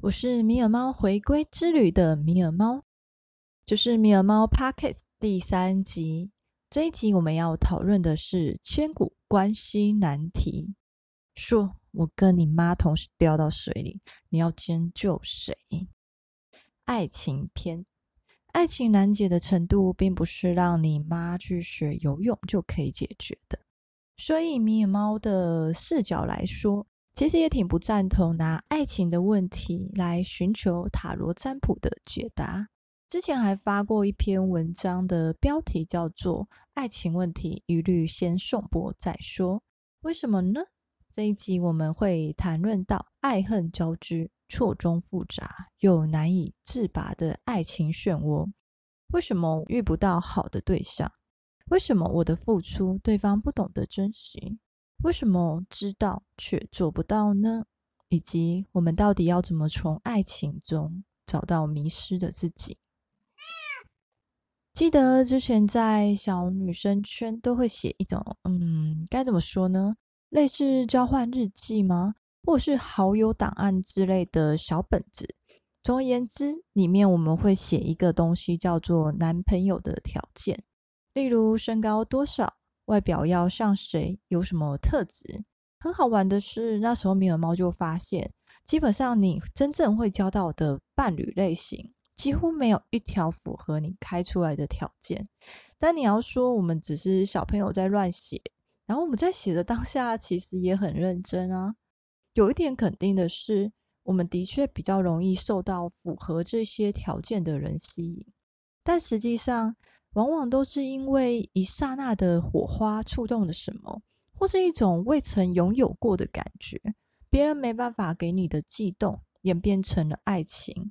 我是米尔猫回归之旅的米尔猫，这是米尔猫 Podcast 第三集。这一集我们要讨论的是千古关系难题。说我跟你妈同时掉到水里，你要先救谁？爱情篇，爱情难解的程度，并不是让你妈去学游泳就可以解决的。所以米尔猫的视角来说，其实也挺不赞同拿爱情的问题来寻求塔罗占卜的解答。之前还发过一篇文章的标题叫做《爱情问题一律先颂钵再说》，为什么呢？这一集我们会谈论到爱恨交织、错综复杂又难以自拔的爱情漩涡。为什么遇不到好的对象？为什么我的付出对方不懂得珍惜？为什么知道却做不到呢？以及我们到底要怎么从爱情中找到迷失的自己？记得之前在小女生圈都会写一种，嗯，该怎么说呢？类似交换日记吗？或是好友档案之类的小本子。总而言之，里面我们会写一个东西，叫做男朋友的条件，例如身高多少。外表要像谁？有什么特质？很好玩的是，那时候米尔猫就发现，基本上你真正会交到的伴侣类型，几乎没有一条符合你开出来的条件。但你要说我们只是小朋友在乱写，然后我们在写的当下，其实也很认真啊。有一点肯定的是，我们的确比较容易受到符合这些条件的人吸引，但实际上。往往都是因为一刹那的火花触动了什么，或是一种未曾拥有过的感觉，别人没办法给你的悸动，演变成了爱情。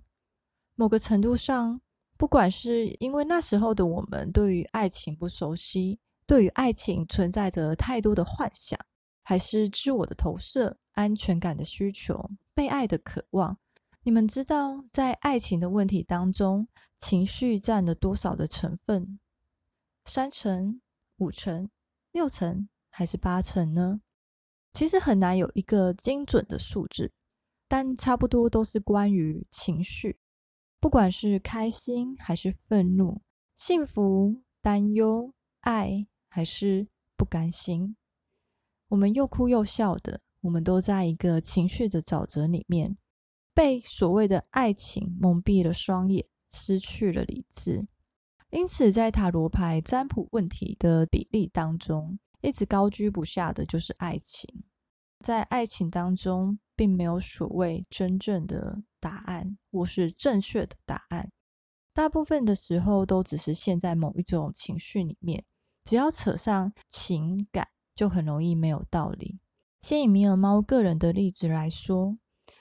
某个程度上，不管是因为那时候的我们对于爱情不熟悉，对于爱情存在着太多的幻想，还是自我的投射、安全感的需求、被爱的渴望，你们知道，在爱情的问题当中，情绪占了多少的成分？三成、五成、六成，还是八成呢？其实很难有一个精准的数字，但差不多都是关于情绪，不管是开心还是愤怒、幸福、担忧、爱还是不甘心，我们又哭又笑的，我们都在一个情绪的沼泽里面，被所谓的爱情蒙蔽了双眼。失去了理智，因此在塔罗牌占卜问题的比例当中，一直高居不下的就是爱情。在爱情当中，并没有所谓真正的答案或是正确的答案，大部分的时候都只是陷在某一种情绪里面。只要扯上情感，就很容易没有道理。先以米尔猫个人的例子来说，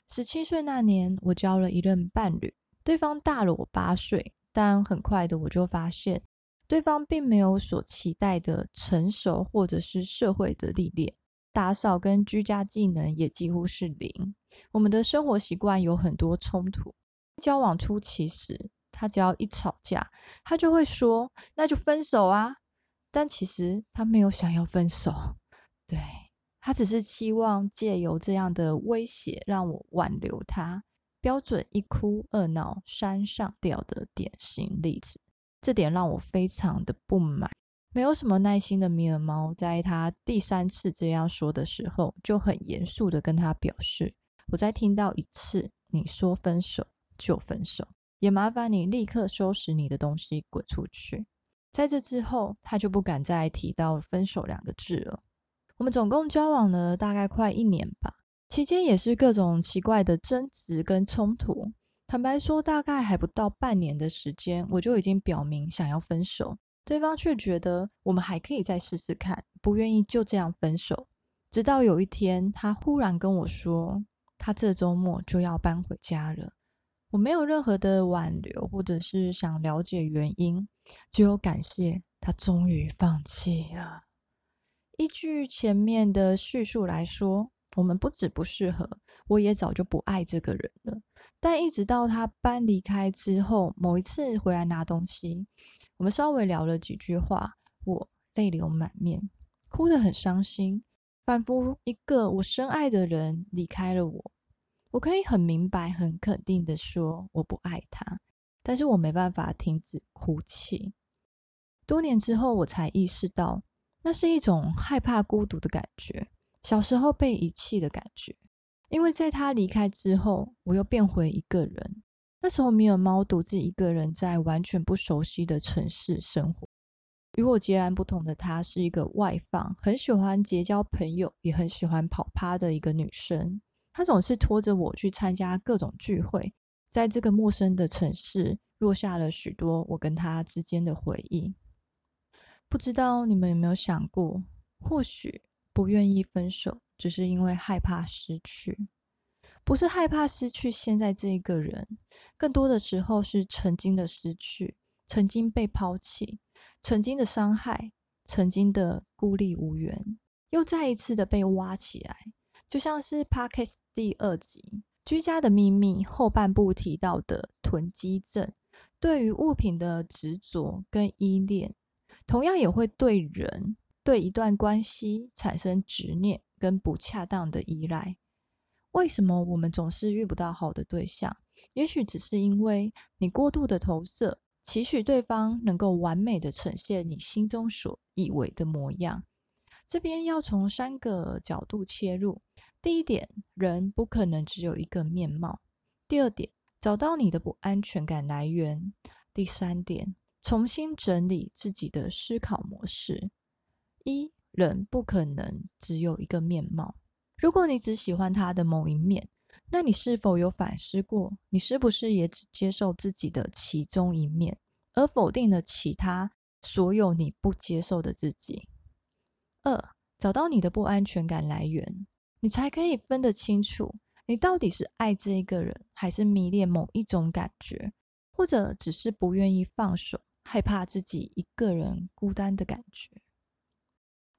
十七岁那年，我交了一任伴侣。对方大了我八岁，但很快的我就发现，对方并没有所期待的成熟，或者是社会的历练，打扫跟居家技能也几乎是零。我们的生活习惯有很多冲突。交往初期时，他只要一吵架，他就会说：“那就分手啊！”但其实他没有想要分手，对，他只是期望借由这样的威胁让我挽留他。标准一哭二闹三上吊的典型例子，这点让我非常的不满。没有什么耐心的米尔猫，在他第三次这样说的时候，就很严肃的跟他表示：“我再听到一次你说分手就分手，也麻烦你立刻收拾你的东西滚出去。”在这之后，他就不敢再提到分手两个字了。我们总共交往了大概快一年吧。期间也是各种奇怪的争执跟冲突。坦白说，大概还不到半年的时间，我就已经表明想要分手，对方却觉得我们还可以再试试看，不愿意就这样分手。直到有一天，他忽然跟我说，他这周末就要搬回家了。我没有任何的挽留，或者是想了解原因，只有感谢他终于放弃了。依据前面的叙述来说。我们不止不适合，我也早就不爱这个人了。但一直到他搬离开之后，某一次回来拿东西，我们稍微聊了几句话，我泪流满面，哭得很伤心，仿佛一个我深爱的人离开了我。我可以很明白、很肯定的说我不爱他，但是我没办法停止哭泣。多年之后，我才意识到，那是一种害怕孤独的感觉，小时候被遗弃的感觉。因为在他离开之后，我又变回一个人。那时候，米尔猫独自一个人在完全不熟悉的城市生活。与我截然不同的她，是一个外放、很喜欢结交朋友，也很喜欢跑趴的一个女生。她总是拖着我去参加各种聚会，在这个陌生的城市落下了许多我跟她之间的回忆。不知道你们有没有想过，或许不愿意分手，只是因为害怕失去，不是害怕失去现在这一个人，更多的时候是曾经的失去，曾经被抛弃。曾经的伤害，曾经的孤立无援，又再一次的被挖起来，就像是 Podcast 第二集《居家的秘密》后半部提到的囤积症，对于物品的执着跟依恋，同样也会对人、对一段关系产生执念跟不恰当的依赖。为什么我们总是遇不到好的对象？也许只是因为你过度的投射。期许对方能够完美的呈现你心中所以为的模样。这边要从三个角度切入。第一点，人不可能只有一个面貌。第二点，找到你的不安全感来源。第三点，重新整理自己的思考模式。一，人不可能只有一个面貌。如果你只喜欢他的某一面，那你是否有反思过，你是不是也只接受自己的其中一面，而否定了其他所有你不接受的自己？二，找到你的不安全感来源，你才可以分得清楚，你到底是爱这一个人，还是迷恋某一种感觉，或者只是不愿意放手，害怕自己一个人孤单的感觉。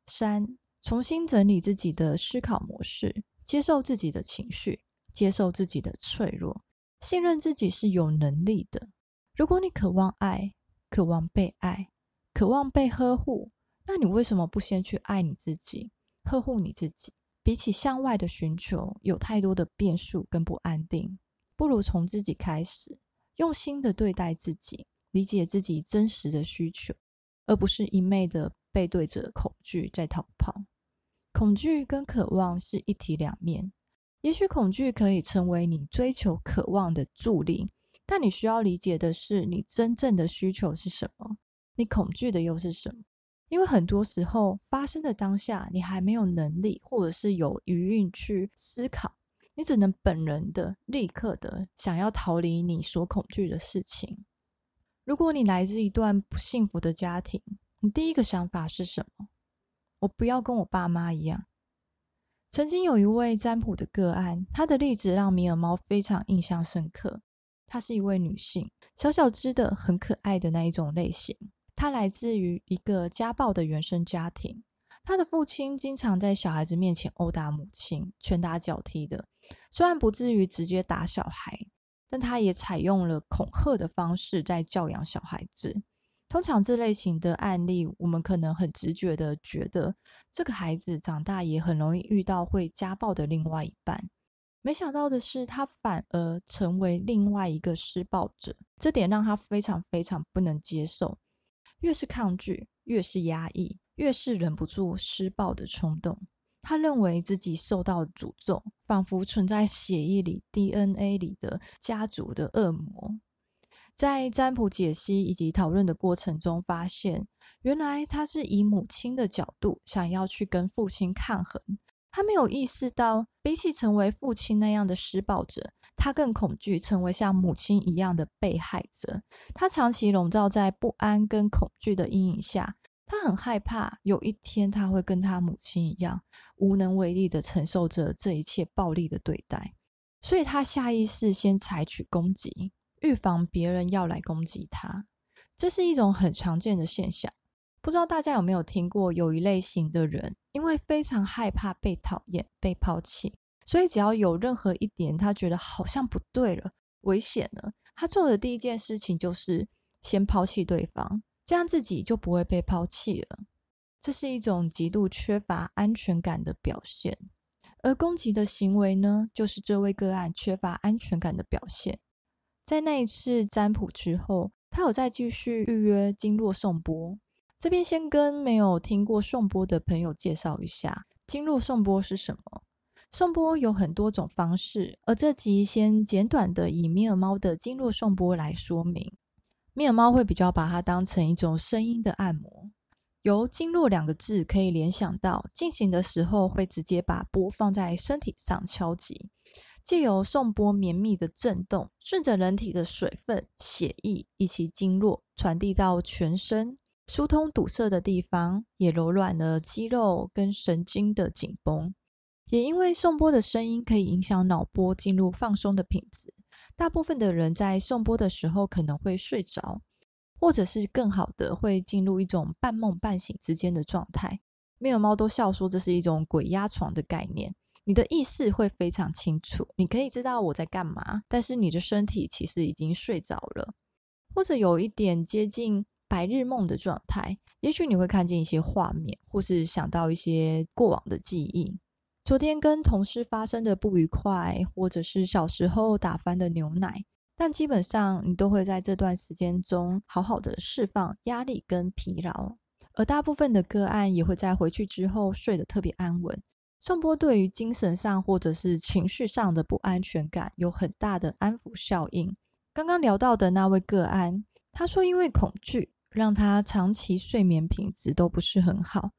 三，重新整理自己的思考模式，接受自己的情绪。接受自己的脆弱，信任自己是有能力的。如果你渴望爱，渴望被爱，渴望被呵护，那你为什么不先去爱你自己，呵护你自己？比起向外的寻求，有太多的变数跟不安定，不如从自己开始，用心的对待自己，理解自己真实的需求，而不是一昧的背对着恐惧在逃跑。恐惧跟渴望是一体两面。也许恐惧可以成为你追求渴望的助力，但你需要理解的是，你真正的需求是什么？你恐惧的又是什么？因为很多时候发生的当下，你还没有能力，或者是有余韵去思考，你只能本能的、立刻的想要逃离你所恐惧的事情。如果你来自一段不幸福的家庭，你第一个想法是什么？我不要跟我爸妈一样。曾经有一位占卜的个案，她的例子让米尔猫非常印象深刻。她是一位女性，小小只的，很可爱的那一种类型。她来自于一个家暴的原生家庭，她的父亲经常在小孩子面前殴打母亲，拳打脚踢的。虽然不至于直接打小孩，但他也采用了恐吓的方式在教养小孩子。通常这类型的案例，我们可能很直觉的觉得，这个孩子长大也很容易遇到会家暴的另外一半。没想到的是，他反而成为另外一个施暴者，这点让他非常非常不能接受。越是抗拒，越是压抑，越是忍不住施暴的冲动。他认为自己受到诅咒，仿佛存在血液里、DNA 里的家族的恶魔。在占卜解析以及讨论的过程中，发现原来他是以母亲的角度想要去跟父亲抗衡。他没有意识到，比起成为父亲那样的施暴者，他更恐惧成为像母亲一样的被害者。他长期笼罩在不安跟恐惧的阴影下，很害怕有一天他会跟他母亲一样，无能为力的承受着这一切暴力的对待。所以他下意识先采取攻击。预防别人要来攻击他，这是一种很常见的现象。不知道大家有没有听过，有一类型的人，因为非常害怕被讨厌、被抛弃，所以只要有任何一点他觉得好像不对了、危险了，他做的第一件事情就是先抛弃对方，这样自己就不会被抛弃了。这是一种极度缺乏安全感的表现。而攻击的行为呢，就是这位个案缺乏安全感的表现。在那一次占卜之后，他有再继续预约经络颂钵。这边先跟没有听过颂钵的朋友介绍一下，经络颂钵是什么？颂钵有很多种方式，而这集先简短的以米尔猫的经络颂钵来说明。面猫会比较把它当成一种声音的按摩，由经络两个字可以联想到，进行的时候会直接把波放在身体上敲击。借由颂钵绵密的震动，顺着人体的水分、血液以及经络传递到全身，疏通堵塞的地方，也柔软了肌肉跟神经的紧绷。也因为颂钵的声音可以影响脑波进入放松的品质，大部分的人在颂钵的时候可能会睡着，或者是更好的会进入一种半梦半醒之间的状态。没有猫都笑说这是一种鬼压床的概念。你的意识会非常清楚，你可以知道我在干嘛，但是你的身体其实已经睡着了，或者有一点接近白日梦的状态。也许你会看见一些画面，或是想到一些过往的记忆，昨天跟同事发生的不愉快，或者是小时候打翻的牛奶。但基本上你都会在这段时间中好好的释放压力跟疲劳，而大部分的个案也会在回去之后睡得特别安稳。颂钵对于精神上或者是情绪上的不安全感有很大的安抚效应。刚刚聊到的那位个案，他说因为恐惧让他长期睡眠品质都不是很好，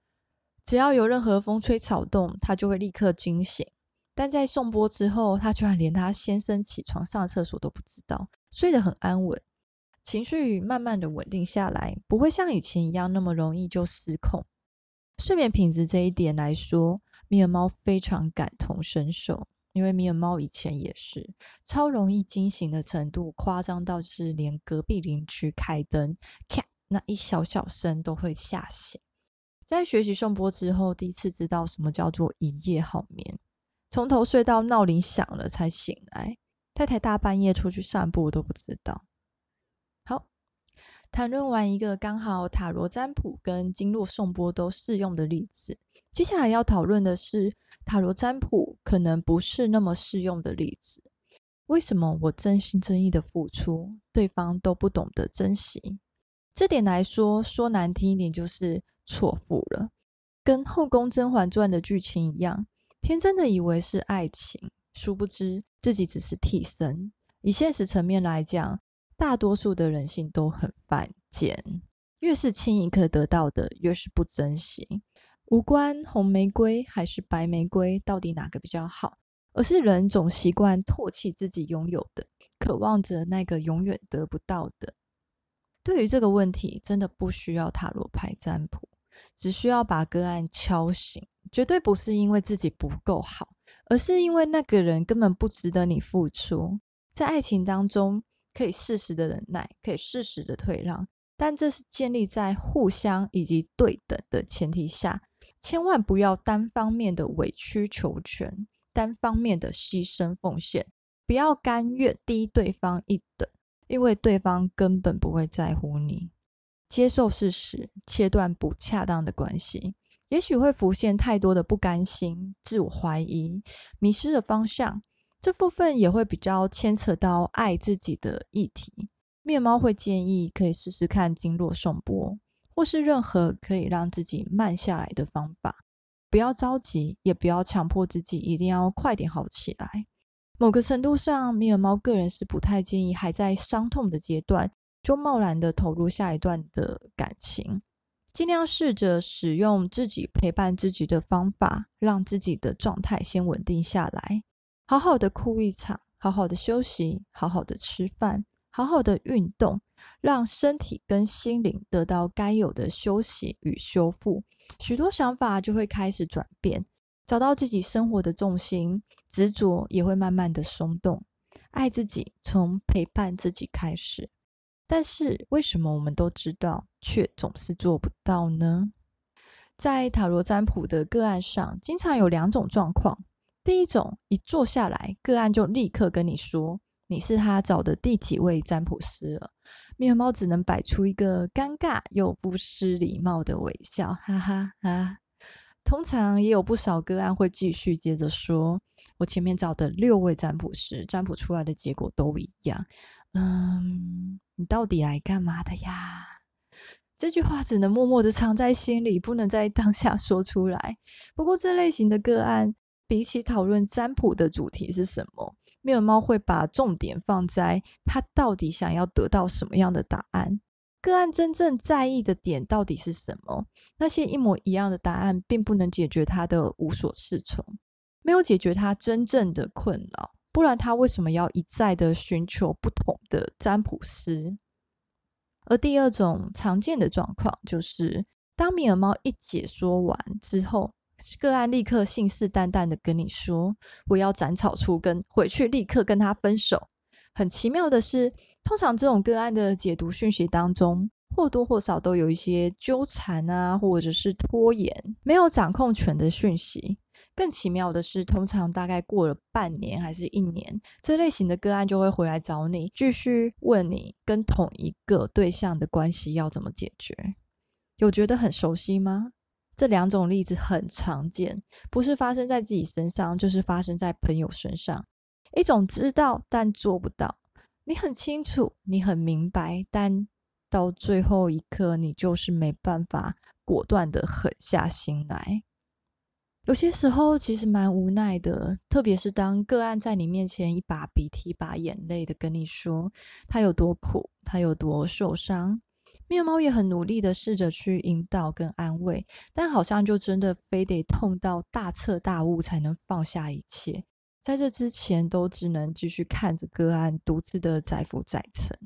只要有任何风吹草动，他就会立刻惊醒。但在颂钵之后，他居然连他先生起床上厕所都不知道，睡得很安稳，情绪慢慢的稳定下来，不会像以前一样那么容易就失控。睡眠品质这一点来说，米尔猫非常感同身受，因为米尔猫以前也是超容易惊醒的程度，夸张到是连隔壁邻居开灯，咔，那一小小声都会吓醒。在学习颂钵之后，第一次知道什么叫做一夜好眠，从头睡到闹铃响了才醒来，太太大半夜出去散步都不知道。好，谈论完一个刚好塔罗占卜跟经络颂钵都适用的例子。接下来要讨论的是塔罗占卜可能不是那么适用的例子。为什么我真心真意的付出，对方都不懂得珍惜？这点来说，说难听一点就是错付了，跟《后宫甄嬛传》的剧情一样，天真的以为是爱情，殊不知自己只是替身。以现实层面来讲，大多数的人性都很犯贱，越是轻易可得到的，越是不珍惜。无关红玫瑰还是白玫瑰到底哪个比较好，而是人总习惯唾弃自己拥有的，渴望着那个永远得不到的。对于这个问题，真的不需要塔罗牌占卜，只需要把个案敲醒。绝对不是因为自己不够好，而是因为那个人根本不值得你付出。在爱情当中，可以适时的忍耐，可以适时的退让，但这是建立在互相以及对等的前提下。千万不要单方面的委曲求全，单方面的牺牲奉献，不要甘愿低对方一等，因为对方根本不会在乎你。接受事实，切断不恰当的关系，也许会浮现太多的不甘心、自我怀疑、迷失的方向。这部分也会比较牵扯到爱自己的议题。面猫会建议可以试试看经络颂钵。或是任何可以让自己慢下来的方法，不要着急，也不要强迫自己一定要快点好起来。某个程度上，米尔猫个人是不太建议还在伤痛的阶段就贸然的投入下一段的感情，尽量试着使用自己陪伴自己的方法，让自己的状态先稳定下来，好好的哭一场，好好的休息，好好的吃饭，好好的运动。让身体跟心灵得到该有的休息与修复，许多想法就会开始转变，找到自己生活的重心，执着也会慢慢的松动。爱自己从陪伴自己开始，但是为什么我们都知道，却总是做不到呢？在塔罗占卜的个案上，经常有两种状况：第一种，一坐下来，个案就立刻跟你说，你是他找的第几位占卜师了。面包只能摆出一个尴尬又不失礼貌的微笑，哈哈哈。通常也有不少个案会继续接着说：“我前面找的六位占卜师占卜出来的结果都一样。”嗯，你到底来干嘛的呀？这句话只能默默的藏在心里，不能在当下说出来。不过这类型的个案，比起讨论占卜的主题是什么，米尔猫会把重点放在他到底想要得到什么样的答案。个案真正在意的点到底是什么？那些一模一样的答案，并不能解决他的无所适从，没有解决他真正的困扰。不然他为什么要一再的寻求不同的占卜师？而第二种常见的状况就是，当米尔猫一解说完之后，个案立刻信誓旦旦的跟你说：“我要斩草除根，回去立刻跟他分手。”很奇妙的是，通常这种个案的解读讯息当中，或多或少都有一些纠缠啊，或者是拖延、没有掌控权的讯息。更奇妙的是，通常大概过了半年还是一年，这类型的个案就会回来找你，继续问你跟同一个对象的关系要怎么解决。有觉得很熟悉吗？这两种例子很常见，不是发生在自己身上，就是发生在朋友身上。一种知道但做不到，你很清楚，你很明白，但到最后一刻，你就是没办法果断的狠下心来。有些时候其实蛮无奈的，特别是当个案在你面前一把鼻涕一把眼泪的跟你说他有多苦，他有多受伤。面猫也很努力的试着去引导跟安慰，但好像就真的非得痛到大彻大悟才能放下一切。在这之前，都只能继续看着个案独自的载浮载沉。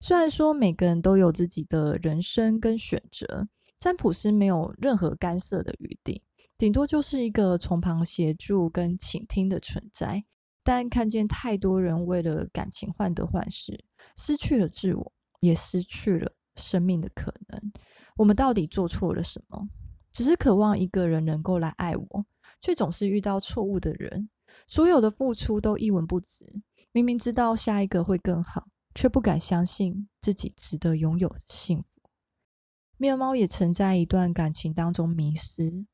虽然说每个人都有自己的人生跟选择，占卜师没有任何干涉的余地。顶多就是一个从旁协助跟倾听的存在，但看见太多人为了感情患得患失，失去了自我，也失去了生命的可能。我们到底做错了什么？只是渴望一个人能够来爱我，却总是遇到错误的人，所有的付出都一文不值。明明知道下一个会更好，却不敢相信自己值得拥有幸福。米尔猫也曾在一段感情当中迷失。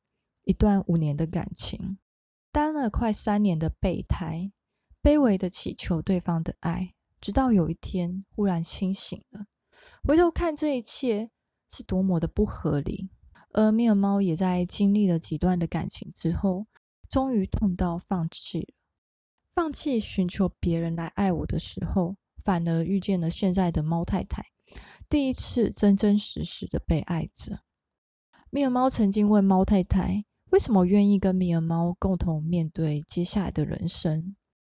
一段五年的感情，当了快三年的备胎，卑微的祈求对方的爱，直到有一天忽然清醒了，回头看这一切是多么的不合理。而米尔猫也在经历了几段的感情之后，终于痛到放弃了，放弃寻求别人来爱我的时候，反而遇见了现在的猫太太，第一次真真实实的被爱着。米尔猫曾经问猫太太。为什么愿意跟米尔猫共同面对接下来的人生？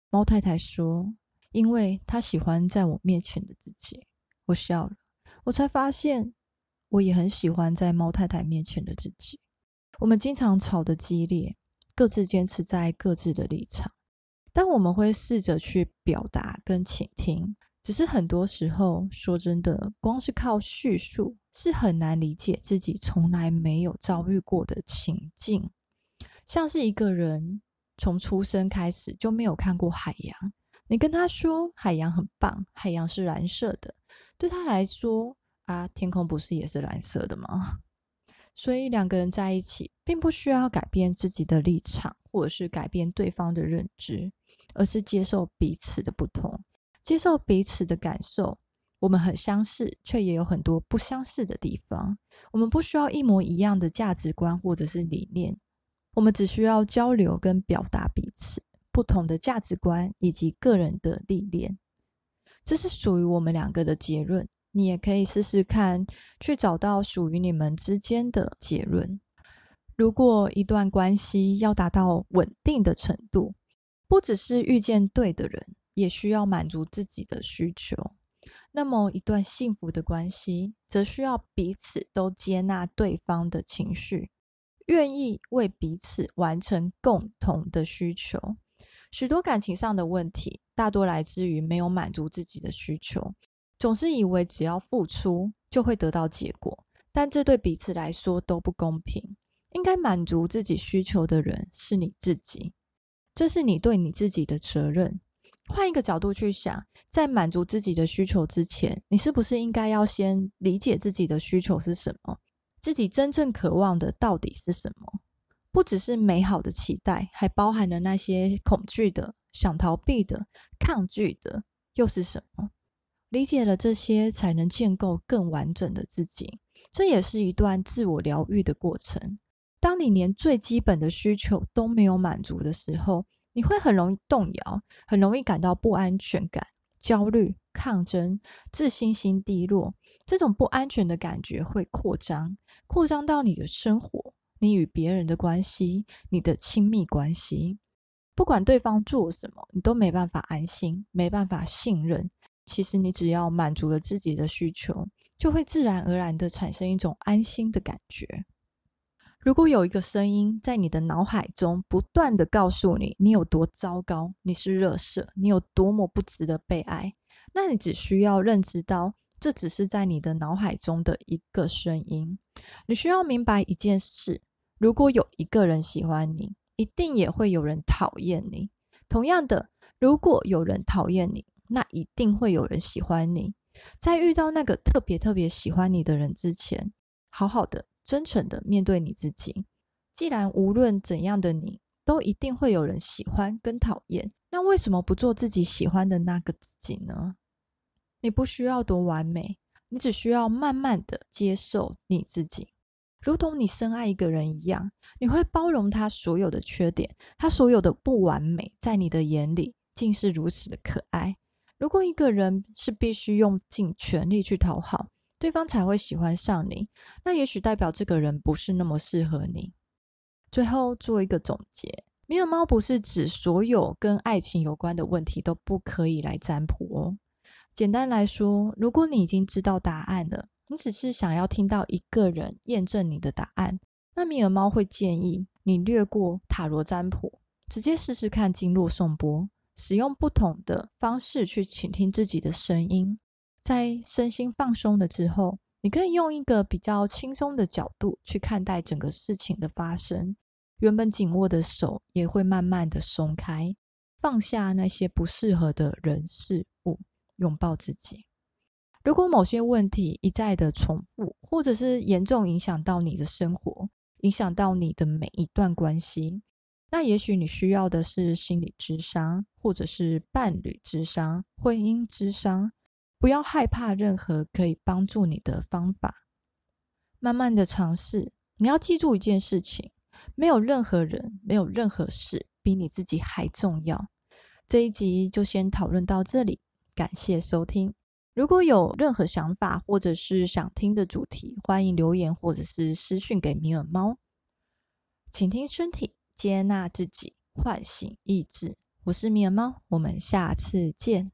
猫太太说：“因为他喜欢在我面前的自己。”我笑了，我才发现我也很喜欢在猫太太面前的自己。我们经常吵得激烈，各自坚持在各自的立场，但我们会试着去表达跟倾听。只是很多时候，说真的，光是靠叙述是很难理解自己从来没有遭遇过的情境。像是一个人从出生开始就没有看过海洋，你跟他说海洋很棒，海洋是蓝色的，对他来说啊，天空不是也是蓝色的吗？所以两个人在一起，并不需要改变自己的立场，或者是改变对方的认知，而是接受彼此的不同。接受彼此的感受，我们很相似，却也有很多不相似的地方。我们不需要一模一样的价值观或者是理念，我们只需要交流跟表达彼此不同的价值观以及个人的历练。这是属于我们两个的结论。你也可以试试看，去找到属于你们之间的结论。如果一段关系要达到稳定的程度，不只是遇见对的人。也需要满足自己的需求。那么，一段幸福的关系，则需要彼此都接纳对方的情绪，愿意为彼此完成共同的需求。许多感情上的问题，大多来自于没有满足自己的需求，总是以为只要付出就会得到结果，但这对彼此来说都不公平。应该满足自己需求的人是你自己，这是你对你自己的责任。换一个角度去想，在满足自己的需求之前，你是不是应该要先理解自己的需求是什么？自己真正渴望的到底是什么？不只是美好的期待，还包含了那些恐惧的、想逃避的、抗拒的，又是什么？理解了这些，才能建构更完整的自己。这也是一段自我疗愈的过程。当你连最基本的需求都没有满足的时候，你会很容易动摇，很容易感到不安全感、焦虑、抗争、自信心低落。这种不安全的感觉会扩张，扩张到你的生活。你与别人的关系，你的亲密关系，不管对方做什么，你都没办法安心，没办法信任。其实你只要满足了自己的需求，就会自然而然的产生一种安心的感觉。如果有一个声音在你的脑海中不断的告诉你，你有多糟糕，你是垃圾，你有多么不值得被爱，那你只需要认知到，这只是在你的脑海中的一个声音。你需要明白一件事。如果有一个人喜欢你，一定也会有人讨厌你。同样的，如果有人讨厌你，那一定会有人喜欢你。在遇到那个特别特别喜欢你的人之前，好好的、真诚的面对你自己。既然无论怎样的你，都一定会有人喜欢跟讨厌，那为什么不做自己喜欢的那个自己呢？你不需要多完美，你只需要慢慢的接受你自己。如同你深爱一个人一样，你会包容他所有的缺点，他所有的不完美，在你的眼里竟是如此的可爱。如果一个人是必须用尽全力去讨好对方才会喜欢上你，那也许代表这个人不是那么适合你。最后做一个总结，米尔猫不是指所有跟爱情有关的问题都不可以来占卜哦。简单来说，如果你已经知道答案了。你只是想要听到一个人验证你的答案，那米尔猫会建议你略过塔罗占卜，直接试试看经络颂钵，使用不同的方式去倾听自己的声音。在身心放松了之后，你可以用一个比较轻松的角度去看待整个事情的发生，原本紧握的手也会慢慢的松开，放下那些不适合的人事物，拥抱自己。如果某些问题一再的重复，或者是严重影响到你的生活，影响到你的每一段关系，那也许你需要的是心理智商，或者是伴侣智商、婚姻智商。不要害怕任何可以帮助你的方法，慢慢的尝试。你要记住一件事情：没有任何人，没有任何事比你自己还重要。这一集就先讨论到这里，感谢收听。如果有任何想法，或者是想听的主题，欢迎留言或者是私讯给米尔猫。请听身体，接纳自己，唤醒意志。我是米尔猫，我们下次见。